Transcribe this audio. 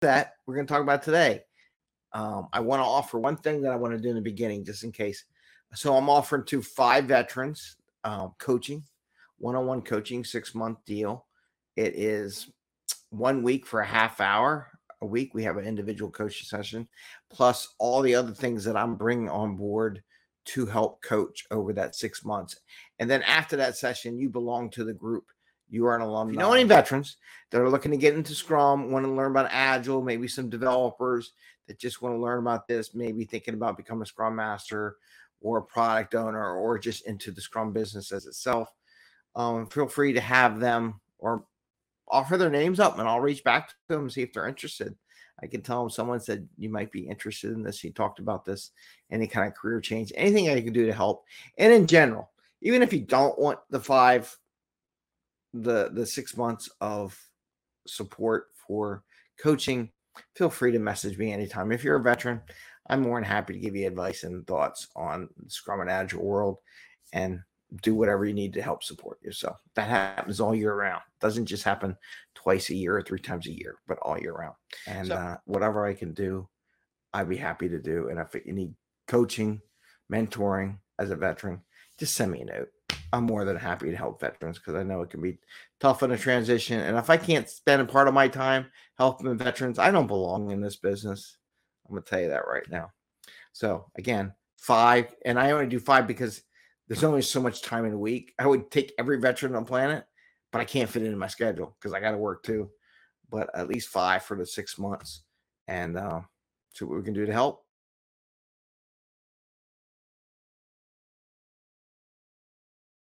that, we're going to talk about today. Um, I want to offer one thing that I want to do in the beginning, just in case. So I'm offering to five veterans um, coaching, one-on-one coaching, six-month deal. It is one week for a half hour a week. We have an individual coaching session, plus all the other things that I'm bringing on board to help coach over that six months. And then after that session, you belong to the group. You are an alumni. If you know any veterans that are looking to get into Scrum, want to learn about Agile, maybe some developers that just want to learn about this, maybe thinking about becoming a Scrum Master or a product owner or just into the Scrum business as itself, um, feel free to have them or offer their names up and I'll reach back to them and see if they're interested. I can tell them someone said you might be interested in this. He talked about this, any kind of career change, anything I can do to help. And in general, even if you don't want the five, the the six months of support for coaching, feel free to message me anytime. If you're a veteran, I'm more than happy to give you advice and thoughts on Scrum and Agile world. And do whatever you need to help support yourself. That happens all year round. Doesn't just happen twice a year or three times a year, but all year round. And so, uh, whatever I can do, I'd be happy to do. And if you need coaching, mentoring as a veteran, just send me a note. I'm more than happy to help veterans because I know it can be tough in a transition. And if I can't spend a part of my time helping veterans, I don't belong in this business. I'm going to tell you that right now. So, again, five, and I only do five because there's only so much time in a week. I would take every veteran on the planet, but I can't fit it in my schedule because I got to work too. But at least five for the six months and uh, see what we can do to help.